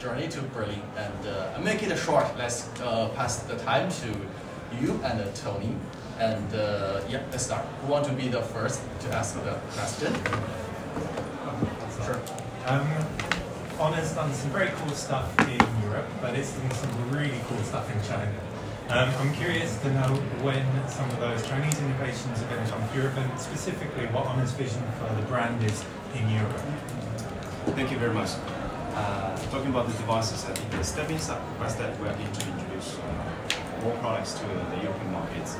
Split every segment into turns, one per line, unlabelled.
journey to Berlin. And uh, make it short. Let's uh, pass the time to you and uh, Tony. And uh, yeah, let's start. Who want to be the first to ask the question? Sure.
Um, Honor's done some very cool stuff in Europe, but it's done some really cool stuff in China. Um, I'm curious to know when some of those Chinese innovations are going to come to Europe, and specifically what Honor's vision for the brand is in Europe.
Thank you very much. Uh, talking about the devices, I think the step by step we are going to introduce uh, more products to the European markets.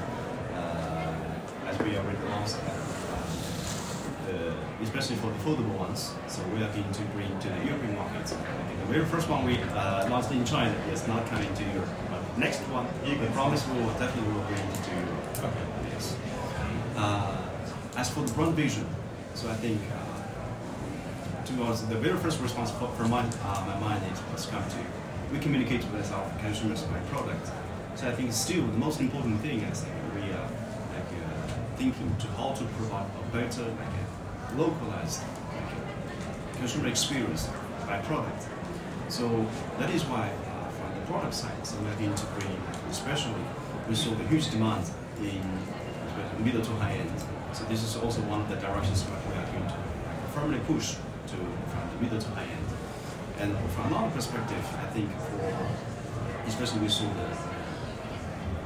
Uh, as we already announced, uh, especially for the foldable ones, so we are going to bring to the European markets. I think the very first one we uh, launched in China is not coming to Europe, but next one, I promise we will definitely will bring to Europe.
Okay.
Yes. Uh, as for the brand vision, so I think towards the very first response for, for my, uh, my mind is was come to we communicate with our consumers by product. So I think still the most important thing is like we are like uh, thinking to how to provide a better like a localized like, consumer experience by product. So that is why uh, from the product side, so we're going to bring especially we saw the huge demand in middle to high end. So this is also one of the directions we are going to firmly push to from the middle to high end. And from our perspective, I think for especially we saw the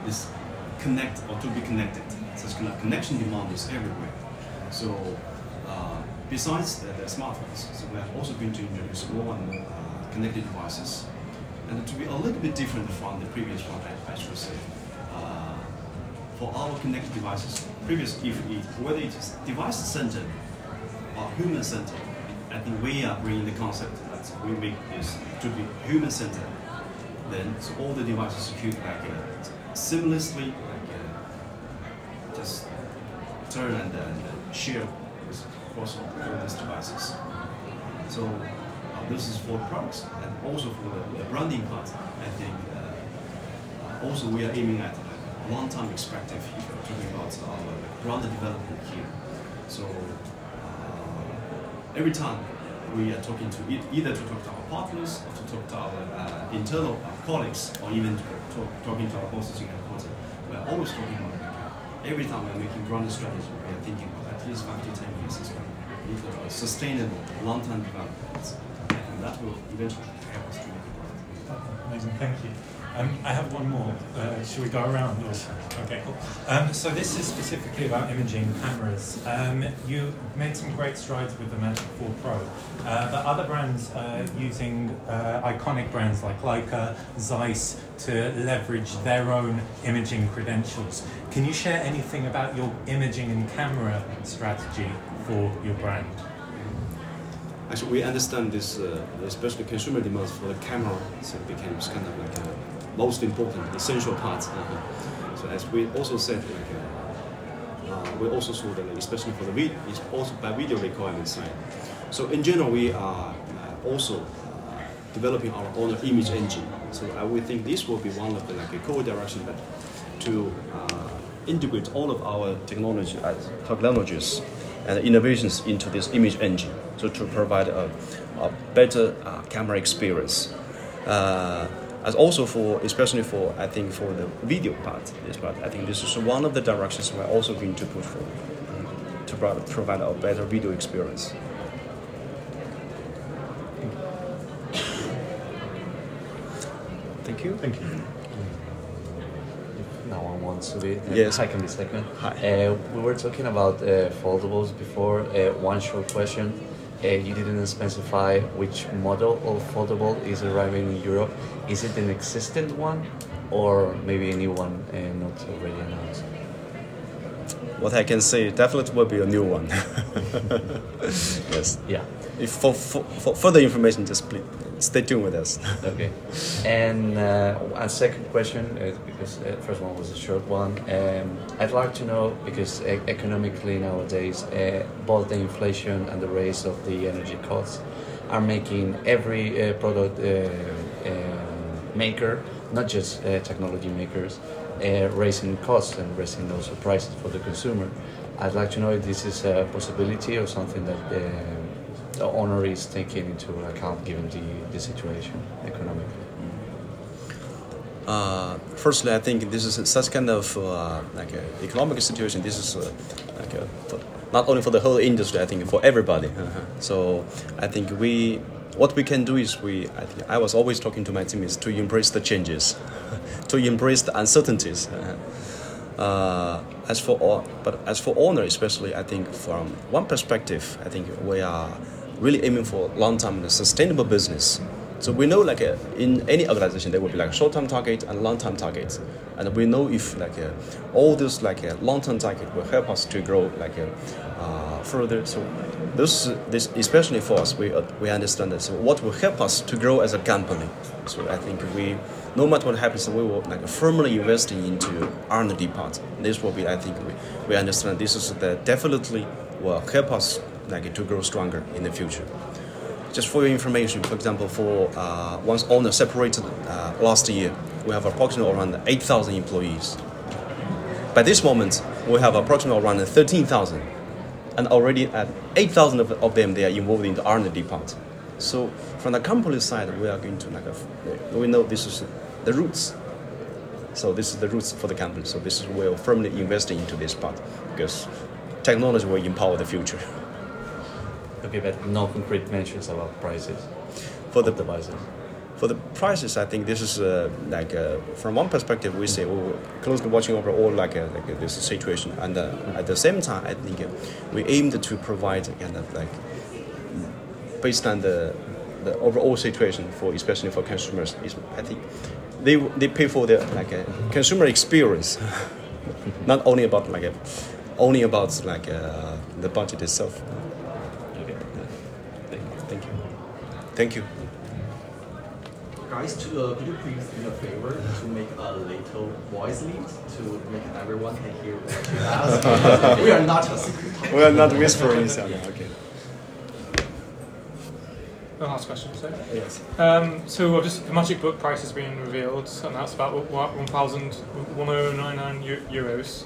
this connect or to be connected. such kind of connection demand is everywhere. So uh, besides the, the, smartphones, so we are also going to introduce more and more uh, connected devices. And to be a little bit different from the previous one, I, I should say. Uh, for our connected devices, previous if it whether it is device centered or human centered, I think we are bringing the concept that we make this to be human centered. Then so all the devices could like uh, seamlessly like uh, just turn and, uh, share across all these devices. So uh, this is for products and also for the, branding part. I think uh, also we are aiming at long-term perspective if you're talking about our brand development here. So every time we are talking to either to talk to our partners or to talk to our uh, internal uh, colleagues or even talk, talking to our bosses in headquarters, we are always talking about like, every time we're making brand strategy, we are thinking about at least five to ten years as well. sustainable, long-term development, and that will eventually help us to make it.
Amazing, thank you. Um, I have one more. Uh, should we go around? Okay, cool. Um, so this is specifically about imaging cameras. Um, you made some great strides with the Magic 4 Pro, uh, but other brands are using uh, iconic brands like Leica, Zeiss to leverage their own imaging credentials. Can you share anything about your imaging and camera strategy for your brand?
Actually, we understand this, uh, especially consumer demands for the camera, so it becomes kind of like a most important, essential parts. Uh, so as we also said, like, uh, we also saw that, especially for the video, it's also by video requirement side. So in general, we are uh, also developing our own image engine. So I would think this will be one of the like a core direction that to uh, integrate all of our technology uh, technologies and innovations into this image engine. So to provide a, a better uh, camera experience. Uh, as also for especially for I think for the video part this part I think this is one of the directions we're also going to push for um, to provide a better video experience. Thank you.
Thank you.
No one wants to be. Uh,
yes.
I can be second.
Hi.
Uh, we were talking about uh, foldables before. Uh, one short question. Uh, you didn't specify which model of foldable is arriving in Europe. Is it an existing one or maybe a new one and not already announced?
What I can say definitely will be a new one. yes.
Yeah.
If for, for, for further information, just please stay tuned with us.
okay. And uh, a second question, uh, because the uh, first one was a short one. Um, I'd like to know because e economically nowadays, uh, both the inflation and the raise of the energy costs are making every uh, product uh, maker, not just technology makers, raising costs and raising also prices for the consumer. I'd like to know if this is a possibility or something that the Honor is taking into account given the, the situation economically?
Uh, firstly, I think this is such kind of uh, like a economic situation. This is uh, like a, for, not only for the whole industry. I think for everybody. Uh-huh. So I think we what we can do is we. I think I was always talking to my team is to embrace the changes, to embrace the uncertainties. Uh-huh. Uh, as for all, but as for Honor especially, I think from one perspective, I think we are really aiming for long-term sustainable business. So we know like uh, in any organization there will be like short-term target and long-term targets, and we know if like uh, all those like uh, long-term target will help us to grow like uh, uh, further. So this this especially for us we uh, we understand that. So what will help us to grow as a company? So I think we no matter what happens, we will like firmly investing into R&D part. This will be I think we, we understand this is the definitely will help us like to grow stronger in the future. Just for your information, for example, for uh, once Honor separated uh, last year, we have approximately around 8,000 employees. By this moment, we have approximately around 13,000, and already at 8,000 of, of them they are involved in the R&D part. So from the company side, we are going to like a, we know this is the roots. So this is the roots for the company. So this is we are firmly investing into this part because technology will empower the future.
Okay, but no concrete mentions about prices
For the
devices.
For the prices, I think this is uh, like uh, from one perspective, we say we're closely watching over all like, uh, like uh, this situation, and uh, at the same time, I think uh, we aimed to provide kind of like based on the the overall situation for especially for consumers. Is I think they they pay for the like consumer experience, not only about like only about like uh, the budget itself.
Okay.
Thank you. Thank you.
Guys, to, uh, could you please do me a favor to make a little voice lead to make everyone can hear what you ask? we are not a secret.
We are not whispering sound. Okay.
The last question, so.
Yes.
Um, so just the MagicBook price has been revealed, and that's about 1,1099 euros.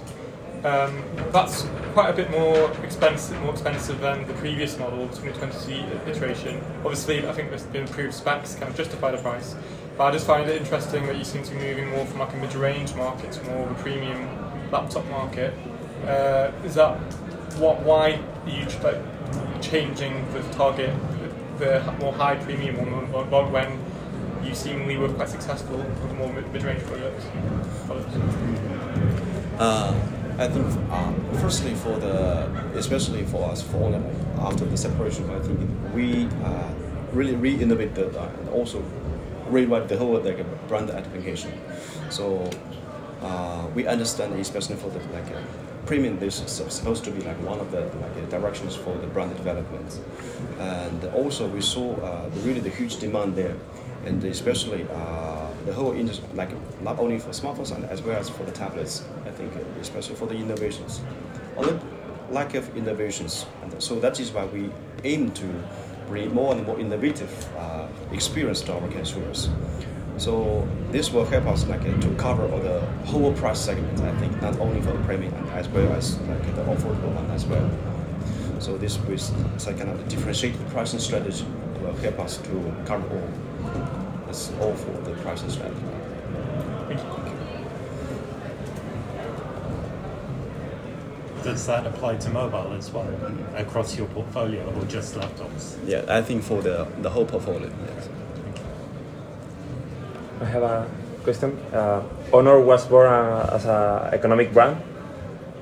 Um, that's quite a bit more expensive, more expensive than the previous model, the 2020 iteration. Obviously, I think been improved specs kind of justify the price. But I just find it interesting that you seem to be moving more from like a mid-range market to more of a premium laptop market. Uh, is that what? Why are you like, changing the target, the more high premium one, when you seemingly were quite successful with more mid- mid-range products? products?
Uh, I think, uh, firstly, for the, especially for us, for after the separation, I think we uh, really re-innovate the, uh, and also rewrite the whole like brand application. So uh, we understand, especially for the like uh, premium, this is supposed to be like one of the like uh, directions for the brand development, and also we saw uh, really the huge demand there, and especially uh, the whole industry, like not only for smartphones and as well as for the tablets. I think especially for the innovations, on the lack of innovations, and so that is why we aim to bring more and more innovative uh, experience to our consumers. So this will help us like uh, to cover all the whole price segment. I think not only for the premium and as well as like the affordable one as well. So this with some kind of differentiated pricing strategy will help us to cover all. That's all for the pricing strategy.
Thank you.
Does that apply to mobile as well across your portfolio or just laptops?
Yeah, I think for the the whole portfolio. Yes.
I have a question. Uh, Honor was born uh, as an economic brand,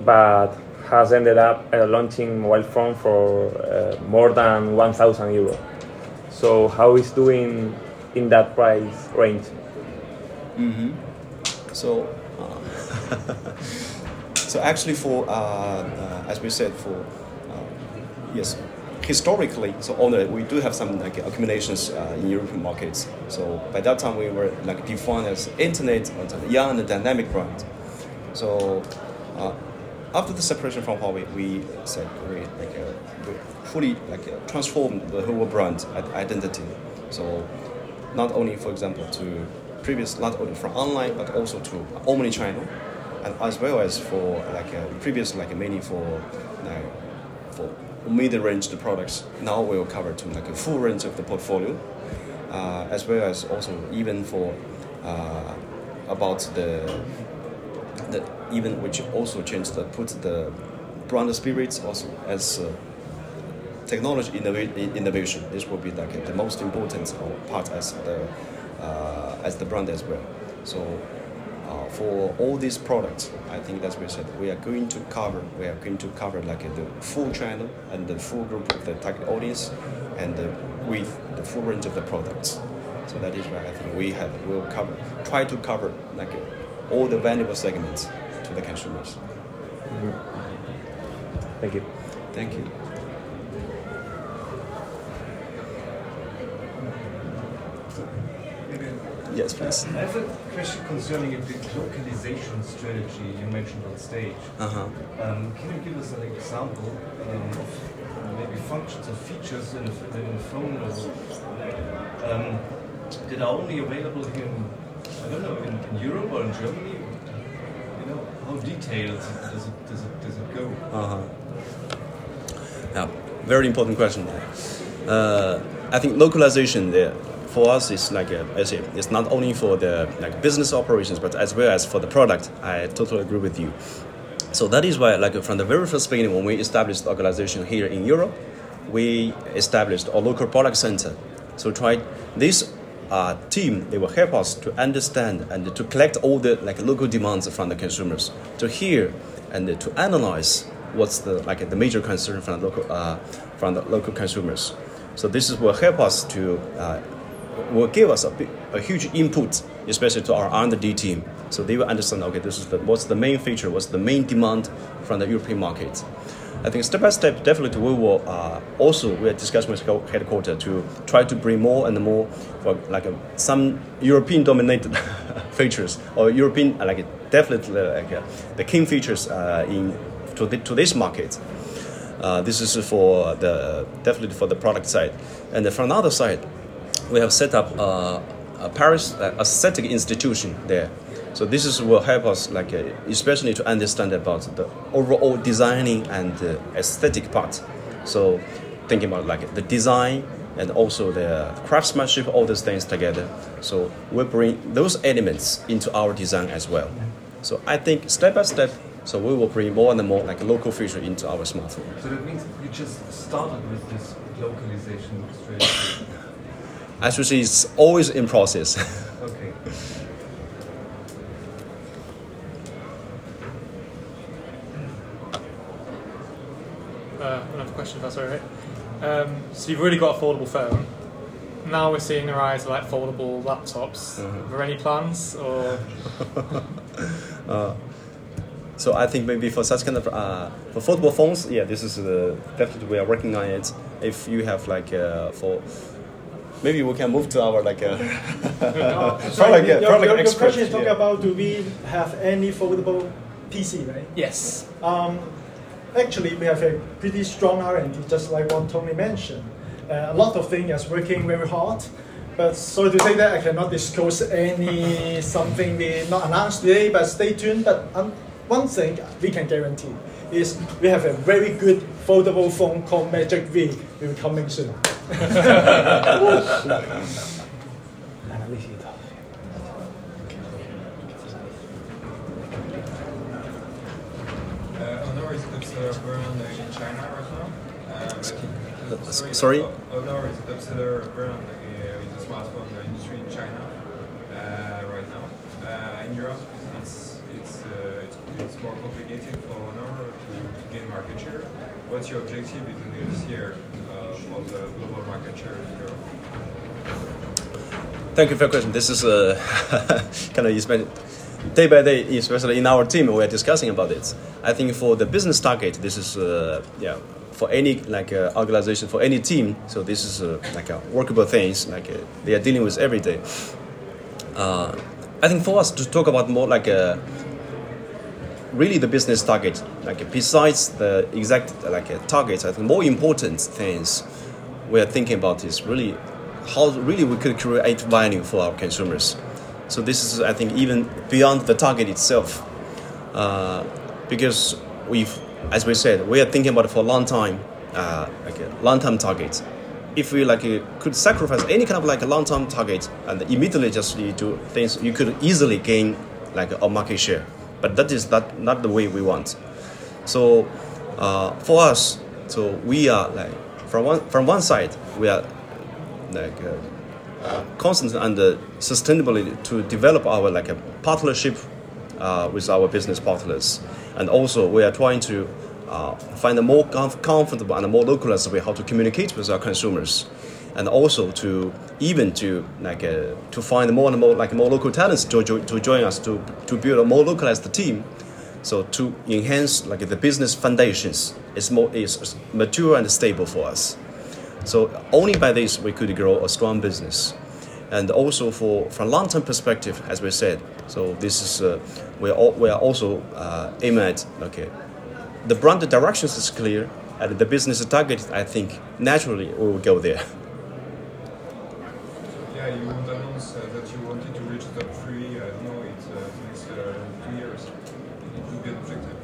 but has ended up uh, launching mobile phone for uh, more than 1,000 euro. So how is doing in that price range?
Mm-hmm. So, uh, so actually, for uh, uh, as we said, for uh, yes, historically, so on we do have some like accumulations uh, in European markets. So by that time, we were like defined as internet young and dynamic brand. So uh, after the separation from Huawei, we said we like uh, we fully like uh, transformed the whole brand identity. So not only, for example, to previous not only from online but also to omni channel, and as well as for like uh, previous like mainly for uh, for mid-range products. Now we will cover to like a full range of the portfolio, uh, as well as also even for uh, about the the even which also changed the put the brand spirits also as uh, technology innova- innovation. This will be like the most important part as the uh, as the brand as well. So uh, for all these products, I think that's what we said. We are going to cover. We are going to cover like the full channel and the full group of the target audience, and uh, with the full range of the products. So that is why I think we have will cover try to cover like all the valuable segments to the consumers.
Thank you.
Thank you. Yes, please.
I have a question concerning the localization strategy you mentioned on stage.
Uh huh.
Um, can you give us an example um, of maybe functions or features in a, in a phone or, um, that are only available here in, I don't know, in, in Europe or in Germany? You know, how detailed does it, does it, does it go?
Uh-huh. Yeah, very important question. Uh, I think localization there for us is like a, it's not only for the like business operations, but as well as for the product. I totally agree with you. So that is why, like from the very first beginning, when we established the organization here in Europe, we established a local product center. So try this uh, team. They will help us to understand and to collect all the like local demands from the consumers, to hear and to analyze what's the like the major concern from the local uh, from the local consumers. So this is will help us to uh, will give us a, a huge input, especially to our R&D team. So they will understand, okay, this is the, what's the main feature, what's the main demand from the European market. I think step by step, definitely we will uh, also we are discussing with headquarters to try to bring more and more for like uh, some European dominated features or European uh, like definitely like uh, the key features uh, in to, the, to this market. Uh, this is for the definitely for the product side, and from the other side, we have set up uh, a Paris aesthetic institution there. So this is will help us, like uh, especially to understand about the overall designing and uh, aesthetic part. So thinking about like the design and also the craftsmanship, all those things together. So we bring those elements into our design as well. So I think step by step, so we will bring more and more like local feature into our smartphone.
So that means you just started with this localization strategy.
Actually, it's always in process.
Okay.
Uh, another question, if that's all right. Um, so you've already got a foldable phone. Now we're seeing the rise of like foldable laptops.
Mhm.
Are there any plans or?
Uh, so I think maybe for such kind of uh, for foldable phones, yeah, this is uh, definitely we are working on it. If you have like uh, for maybe we can move to our like uh,
Uh,
product,
sorry,
yeah,
your,
product
your, your
expert,
question is talking
yeah.
about do we have any foldable PC, right?
Yes.
Um, actually, we have a pretty strong R&D, just like what Tony mentioned. Uh, a lot of things is working very hard, but sorry to say that I cannot disclose any something we not announced today. But stay tuned. But um, one thing we can guarantee is we have a very good foldable phone called Magic V. Will be coming soon.
Uh, Honor is the top seller brand in China right now. Uh, but
Uh, s-
sorry,
sorry?
Ho- Honor is the top seller brand uh, in the smartphone industry in China uh, right now. Uh, in Europe, it's it's, uh, it's it's more complicated for Honor to, to gain market share. What's your objective in this year uh, for the global market share in Europe?
Thank you for your question. This is uh, kind of day by day, especially in our team, we are discussing about it. I think for the business target, this is uh, yeah for any like uh, organization for any team. So this is uh, like a workable things like uh, they are dealing with every day. Uh, I think for us to talk about more like a really the business target, like besides the exact like targets, I think more important things we are thinking about is really how really we could create value for our consumers. So this is, I think, even beyond the target itself, uh, because we've, as we said, we are thinking about it for a long time, uh, like a long-term target. If we like uh, could sacrifice any kind of like a long-term target and immediately just do things, you could easily gain like a market share. But that is not, not the way we want. So uh, for us, so we are like from one from one side we are like uh, constantly and sustainably to develop our like a partnership uh, with our business partners, and also we are trying to uh, find a more comf- comfortable and a more localized way how to communicate with our consumers, and also to even to like uh, to find more and more like more local talents to, jo- to join us to to build a more localized team. So to enhance like the business foundations is more is mature and stable for us. So only by this we could grow a strong business, and also for from long term perspective, as we said. So this is uh, we are we are also uh, aiming at okay, the brand directions is clear, and the business target I think naturally we will go there.
Yeah, you would announce uh, that you wanted to reach top three. I don't know, it's next two years. It would be an objective.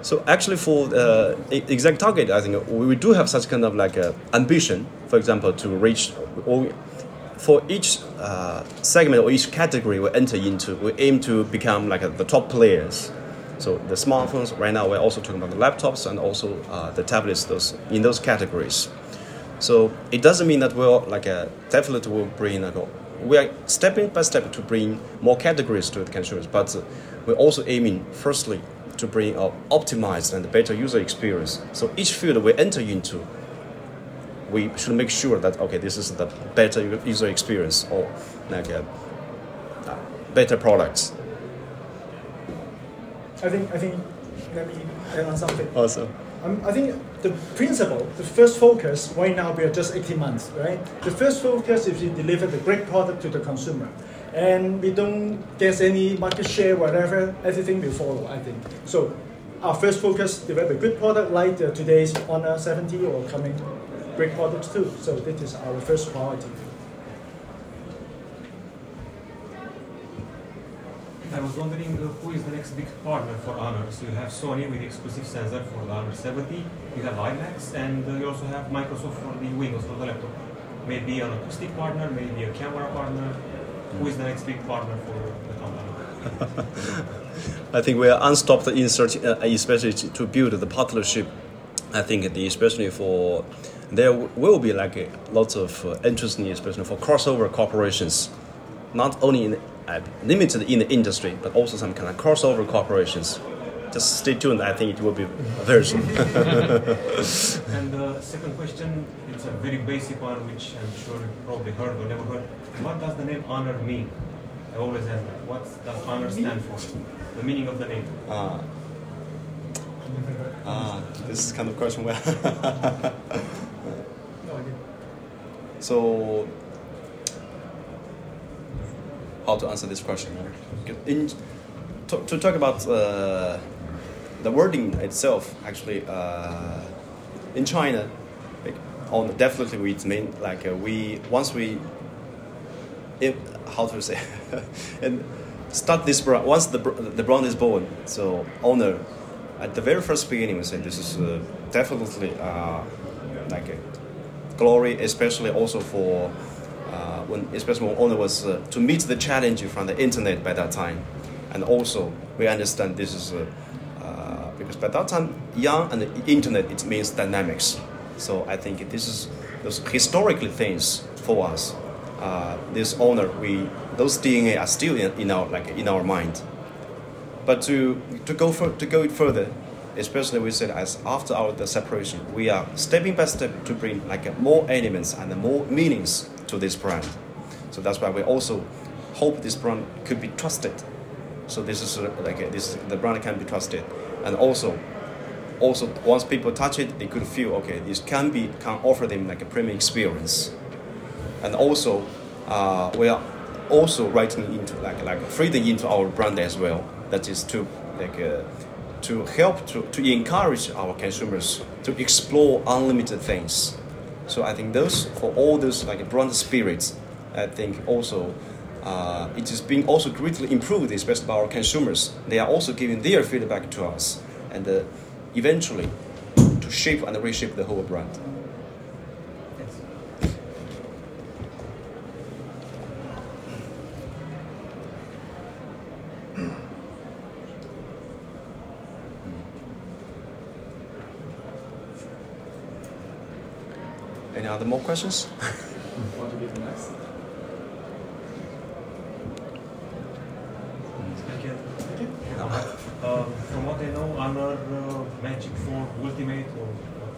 So actually, for the uh, exact target, I think we do have such kind of like uh, ambition. For example, to reach or for each uh, segment or each category we enter into, we aim to become like uh, the top players. So the smartphones right now we're also talking about the laptops and also the tablets. Those in those categories. So it doesn't mean that we're like uh, definitely will bring like, we are stepping by step to bring more categories to the consumers, but uh, we're also aiming firstly to bring an optimized and better user experience. So each field we enter into, we should make sure that okay, this is the better user experience or like uh, uh, better products.
I think I think let me add on something.
Also,
Um, I think the principle, the first focus, right now we are just 18 months, right? The first focus is to deliver the great product to the consumer. And we don't get any market share, whatever, everything will follow, I think. So our first focus, develop a good product like uh, today's Honor 70 or coming great products too. So this is our first priority.
I was wondering uh, who is the next big partner for Honor. So you have Sony with the exclusive sensor for the Honor 70, you have IMAX, and uh, you also have Microsoft for the Windows for the laptop. Maybe an acoustic partner, maybe a camera partner. Who is the next big partner for the company?
I think we are unstopped in search, uh, especially to build the partnership. I think especially for there will be like lots of uh, interest in especially for crossover corporations, not only in uh, limited in the industry, but also some kind of crossover corporations. Just stay tuned. I think it will be very soon.
and the second question, it's a very basic one, which I'm sure you probably heard or never heard. What does the name Honor mean? I always ask that. What does Honor stand for? The meaning of the name.
Ah. Ah, this is kind of question where. so, how to answer this question? In, to, to talk about uh, the wording itself, actually, uh, in China, like, on definitely we mean like uh, we once we, if, how to say, and start this brand once the the brand is born. So Honor, at the very first beginning, we say this is uh, definitely uh, like a glory, especially also for when especially when Honor was uh, to meet the challenge from the internet by that time, and also we understand this is. Uh, uh, because by that time, young and internet it means dynamics. So I think this is those historically things for us. Uh, this honor, we those DNA are still in, in our like in our mind. But to to go for, to go it further, especially we said as after our the separation, we are stepping by step to bring like more elements and more meanings to this brand. So that's why we also hope this brand could be trusted. So this is uh, like uh, this the brand can be trusted, and also also once people touch it, they could feel okay. This can be can offer them like a premium experience, and also uh, we are also writing into like like feeding into our brand as well. That is to like uh, to help to, to encourage our consumers to explore unlimited things. So I think those for all those like brand spirits, I think also uh, it is being also greatly improved, especially by our consumers. They are also giving their feedback to us, and uh, eventually to shape and reshape the whole brand. Any other more questions?
Want to be the next?
Uh, from what I know, Honor uh, Magic 4 Ultimate, or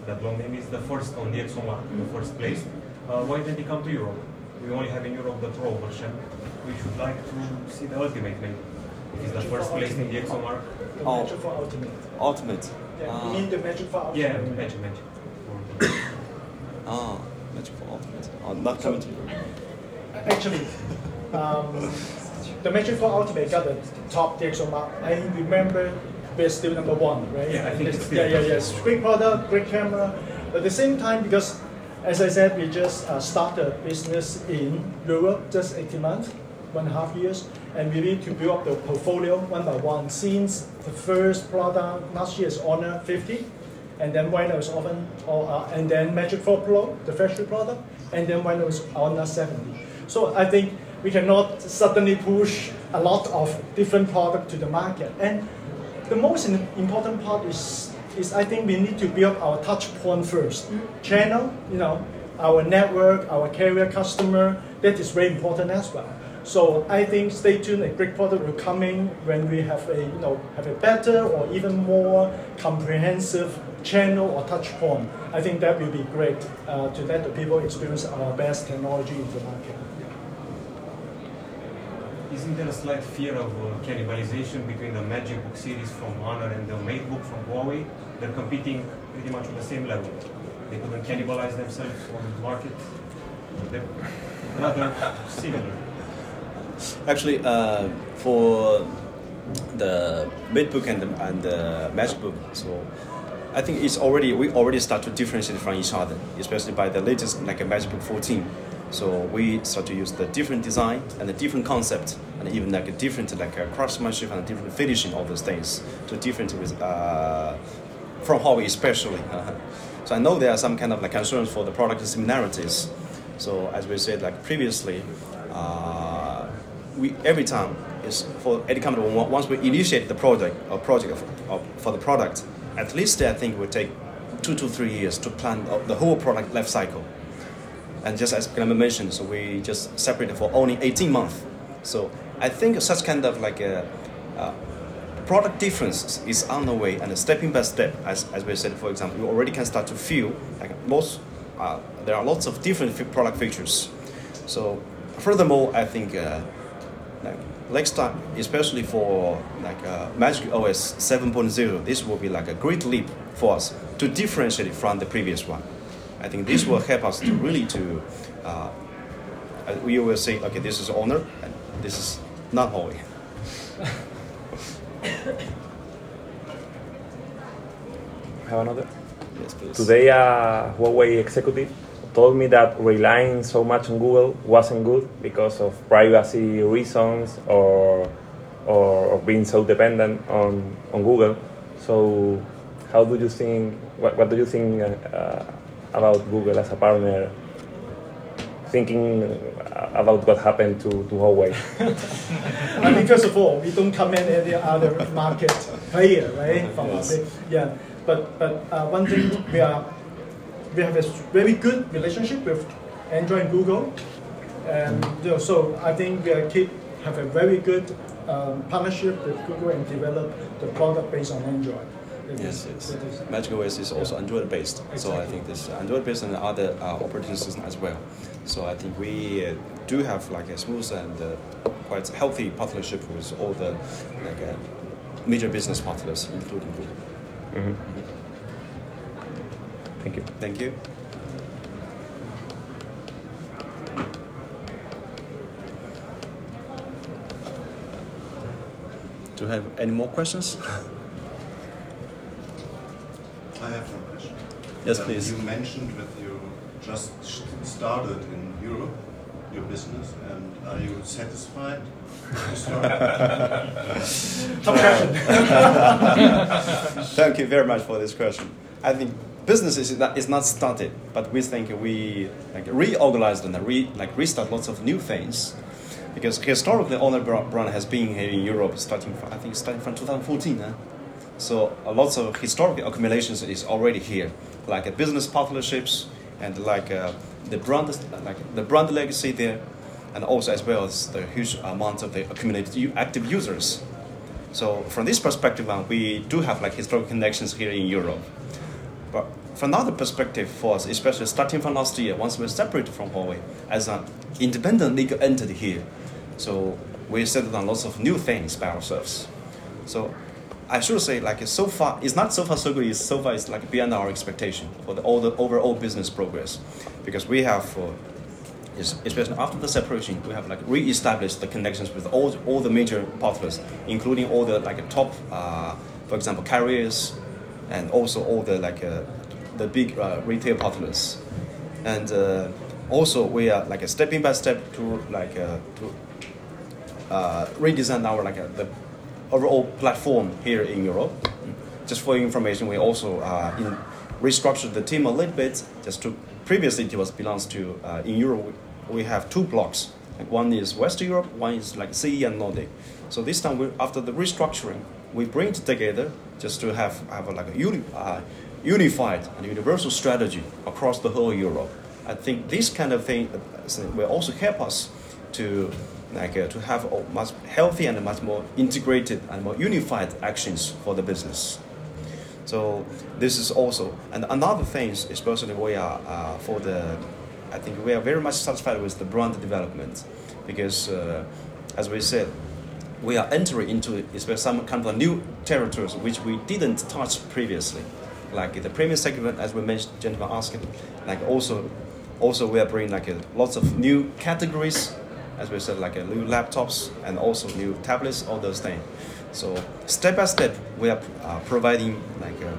that long name, is the first on the DxOMark, the first place. Uh, why didn't it come to Europe? We only have in Europe the Pro version. We should like to see the Ultimate maybe. It is the first place in the DxOMark.
The
Oh.
Magic 4 Ultimate.
Ultimate.
Yeah,
Ah.
you mean the Magic 4 Ultimate?
Yeah, Magic, Magic.
Ah, Magic 4 Ultimate. Oh, not coming to Europe.
Actually, um, the Magic 4 Ultimate got the top DxO mark. I remember we're still number one, right?
Yeah, I think it's still
yeah, yeah,
number
yes. Great product, great camera. But at the same time, because as I said, we just uh, started a business in Europe just 18 months, one and a half years, and we need to build up the portfolio one by one. Since the first product last year is Honor 50, and then when it was often, or, uh, and then Magic 4 Pro, the factory product, and then when it was Honor 70. So I think we cannot suddenly push a lot of different product to the market. And the most important part is, is I think we need to build our touch point first. Channel, you know, our network, our carrier customer, that is very important as well. So I think stay tuned. A great product will come in when we have a you know have a better or even more comprehensive channel or touch point. I think that will be great uh, to let the people experience our best technology in the market.
Isn't there a slight fear of uh, cannibalization between the MagicBook series from Honor and the MateBook from Huawei? They're competing pretty much on the same level. They couldn't cannibalize themselves on the market. They're rather similar.
Actually, uh, for the MateBook and the, and the MagicBook, so I think it's already we already start to differentiate from each other, especially by the latest like a MagicBook 14. So we start to use the different design and the different concept, and even like a different like a craftsmanship and different finishing all those things to different with uh, from Huawei especially. So I know there are some kind of like concerns for the product similarities. So as we said like previously, uh, we every time is for any company once we initiate the project or project of, for the product, at least I think it would take two to three years to plan the whole product life cycle. And just as Clement mentioned, so we just separated for only 18 months. So I think such kind of like a, uh, product difference is on the way and stepping by step, as, as we said, for example, you already can start to feel like most, uh, there are lots of different product features. So furthermore, I think uh, like next time, especially for like uh, Magic OS 7.0, this will be like a great leap for us to differentiate from the previous one. I think this will help us to really to, uh, uh, we will say, okay, this is Honor and this is not Huawei.
Have another?
Yes, please.
Today, a Huawei executive told me that relying so much on Google wasn't good because of privacy reasons or or, or being so dependent on, on Google. So, how do you think? What, what do you think uh, about Google as a partner? Thinking about what happened to, to Huawei.
I mean, first of all, we don't comment any other market player, right? From
Yes.
yeah, but but uh, one thing we are we have a very good relationship with Android and Google, and you so I think we are keep have a very good um, partnership with Google and develop the product based on Android. That
Yes,
is-
yes.
that is-
Magic OS is also Android based, so I think this Android based and other uh, operating system as well. So I think we uh, do have like a smooth and uh, quite healthy partnership with all the like uh, major business partners, including Google.
Mhm. Thank you.
Thank you. Do you have any more questions?
I have one question.
Yes,
Uh,
please.
You mentioned that you just started in Europe, your business, and are you satisfied?
Tough question.
Thank you very much for this question. I think business is not, is not started, but we think we like reorganized and re, like restart lots of new things. Because historically, Honor brand has been here in Europe starting from, I think starting from 2014. Huh? So a lots of historical accumulations is already here, like uh, business partnerships and like uh, the brand like the brand legacy there, and also as well as the huge amount of the accumulated active users. So from this perspective, uh, we do have like historical connections here in Europe. But from another perspective for us, especially starting from last year, once we separated from Huawei as an independent legal entity here, so we settled on lots of new things by ourselves. So I should say, like so far, it's not so far so good. It's so far it's like beyond our expectation for the all the overall business progress, because we have, uh, especially after the separation, we have like re-established the connections with all all the major partners, including all the like top, uh, for example, carriers, and also all the like uh, the big uh, retail partners, and uh, also we are like stepping by step to like uh, to uh, redesign our like uh, the overall platform here in Europe. Just for information, we also in restructured the team a little bit. Just to previously it was belongs to in Europe we, we have two blocks. Like one is West Europe, one is like CE and Nordic. So this time we, after the restructuring, we bring it together just to have have like a uni, uh, unified and universal strategy across the whole Europe. I think this kind of thing uh, will also help us to like uh, to have a much healthy and much more integrated and more unified actions for the business. So this is also and another thing, is especially we are uh, for the, I think we are very much satisfied with the brand development, because uh, as we said, we are entering into some kind of new territories which we didn't touch previously, like the premium segment as we mentioned, gentlemen asking, like also, also we are bringing like a, lots of new categories, as we said, like a new laptops and also new tablets, all those things. So step by step, we are uh, providing like a,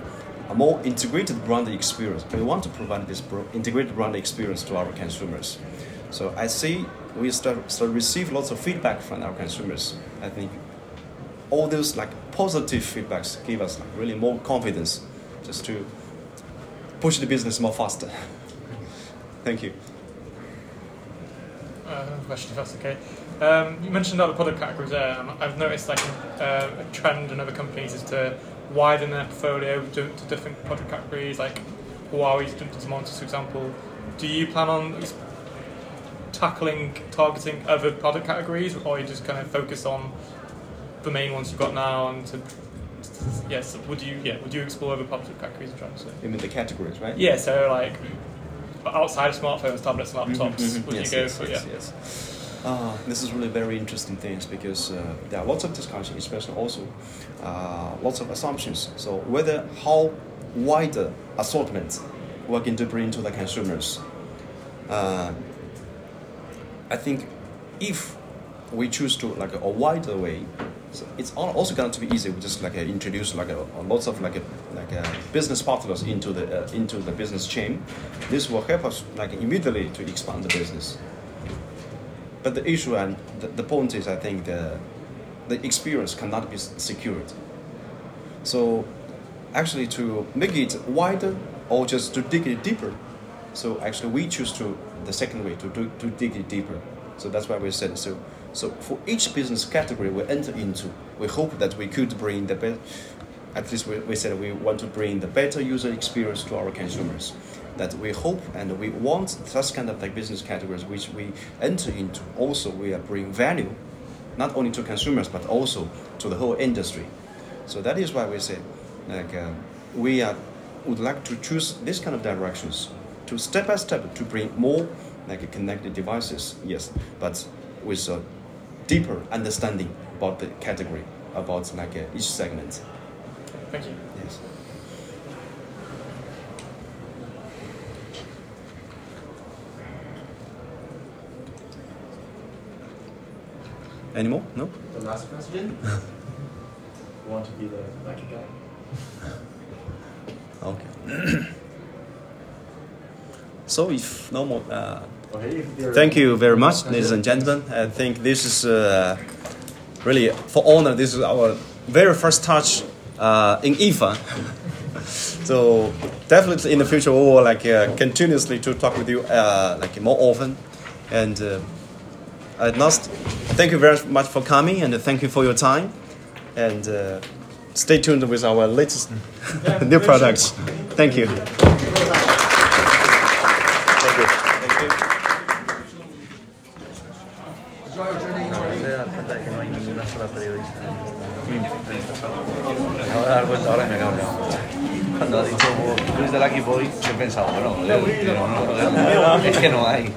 a more integrated brand experience. We want to provide this integrated brand experience to our consumers. So I see we start, start receive lots of feedback from our consumers. I think all those like positive feedbacks give us like really more confidence just to push the business more faster. Thank you.
Uh, another question, if that's okay. Um, you mentioned other product categories there. I've noticed like a, a trend in other companies is to widen their portfolio to, to different product categories, like Huawei's done to Montes, for example. Do you plan on tackling, targeting other product categories, or you just kind of focus on the main ones you've got now? And to, yes, would you yeah would you explore other product categories? Trying to say.
You mean the categories, right?
Yeah, so like outside of smartphones, tablets, and laptops,
Mhm, mhm.
would
yes,
you go
yes,
for
yes,
yeah?
yes. Uh, this is really very interesting things because uh, there are lots of discussion, especially also uh, lots of assumptions. So whether how wide the assortment we're going to bring to the consumers. Uh, I think if we choose to like a, wider way, so it's also going to be easy. We just like uh, introduce like a, lots of like a, like uh business partners into the uh, into the business chain. This will help us like immediately to expand the business. But the issue and the, the point is, I think the the experience cannot be secured. So actually, to make it wider or just to dig it deeper. So actually, we choose to the second way to to dig it deeper. So that's why we said so. So for each business category we enter into, we hope that we could bring the best. At least we, we said we want to bring the better user experience to our consumers. That we hope and we want such kind of like business categories which we enter into. Also, we are bring value, not only to consumers but also to the whole industry. So that is why we say, like, uh, we are, would like to choose this kind of directions to step by step to bring more like connected devices. Yes, but with a deeper understanding about the category, about like uh, each segment.
Thank you.
Yes. Any more? No.
The last question. you want to be the lucky guy?
Okay. so if no more. Uh,
Okay, if there-
thank you very much, ladies and gentlemen. I think this is uh, really for honor. This is our very first touch uh, in IFA. so definitely in the future we will like uh, continuously to talk with you uh, like more often. And uh, at last, thank you very much for coming and thank you for your time. And uh, stay tuned with our latest new products. Thank you.
De Lucky Boy, he bueno, pero no, es que no hay.